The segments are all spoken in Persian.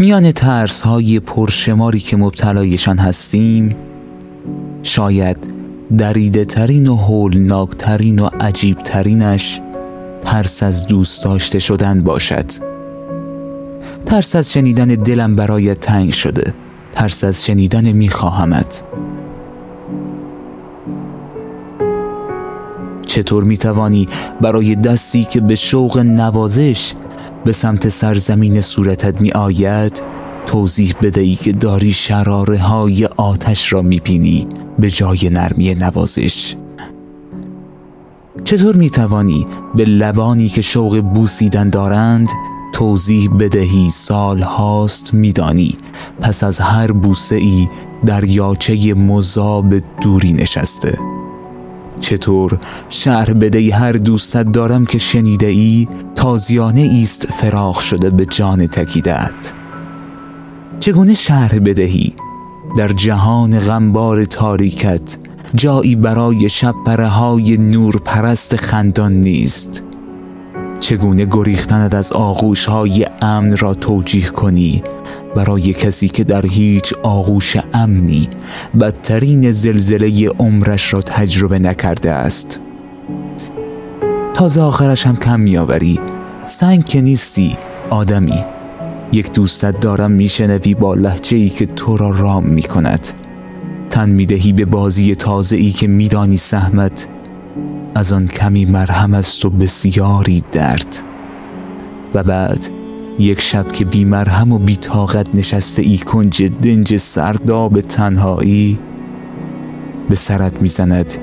میان ترس های پرشماری که مبتلایشان هستیم شاید دریده ترین و هولناک ترین و عجیب ترینش ترس از دوست داشته شدن باشد. ترس از شنیدن دلم برایت تنگ شده ترس از شنیدن میخواهمت. چطور می‌توانی برای دستی که به شوق نوازش به سمت سرزمین صورتت می آید توضیح بدهی که داری شراره های آتش را می‌بینی به جای نرمی نوازش. چطور می توانی به لبانی که شوق بوسیدن دارند توضیح بدهی سال هاست میدانی. پس از هر بوسه ای یاچه مذاب دوری نشسته. چطور شهر بدهی هر دوستت دارم که شنیده ای تازیانه ایست فراغ شده به جان تکیدت. چگونه شهر بدهی؟ در جهان غمبار تاریکت جایی برای شب های نور پرست خندان نیست. چگونه گریختند از آغوش های امن را توجیه کنی؟ برای کسی که در هیچ آغوش امنی بدترین زلزله عمرش را تجربه نکرده است. تازه آخرش هم کم میآوری. سنگ که نیستی آدمی. یک دوستت دارم میشنوی با لحجه ای که تو را رام می کند تن می‌دهی به بازی تازه ای که میدانی سهمت از آن کمی مرهم است و بسیاری درد. و بعد یک شب که بی مرهم و بی طاقت نشسته ای کنج دنج سرداب تنهایی به سرت می‌زند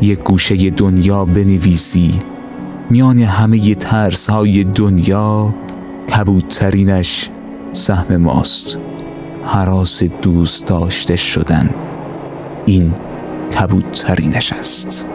یک گوشه دنیا بنویسی. میان همه ترس های دنیا کبودترینش سهم ماست. حراس دوست داشته شدن این کبودترینش است.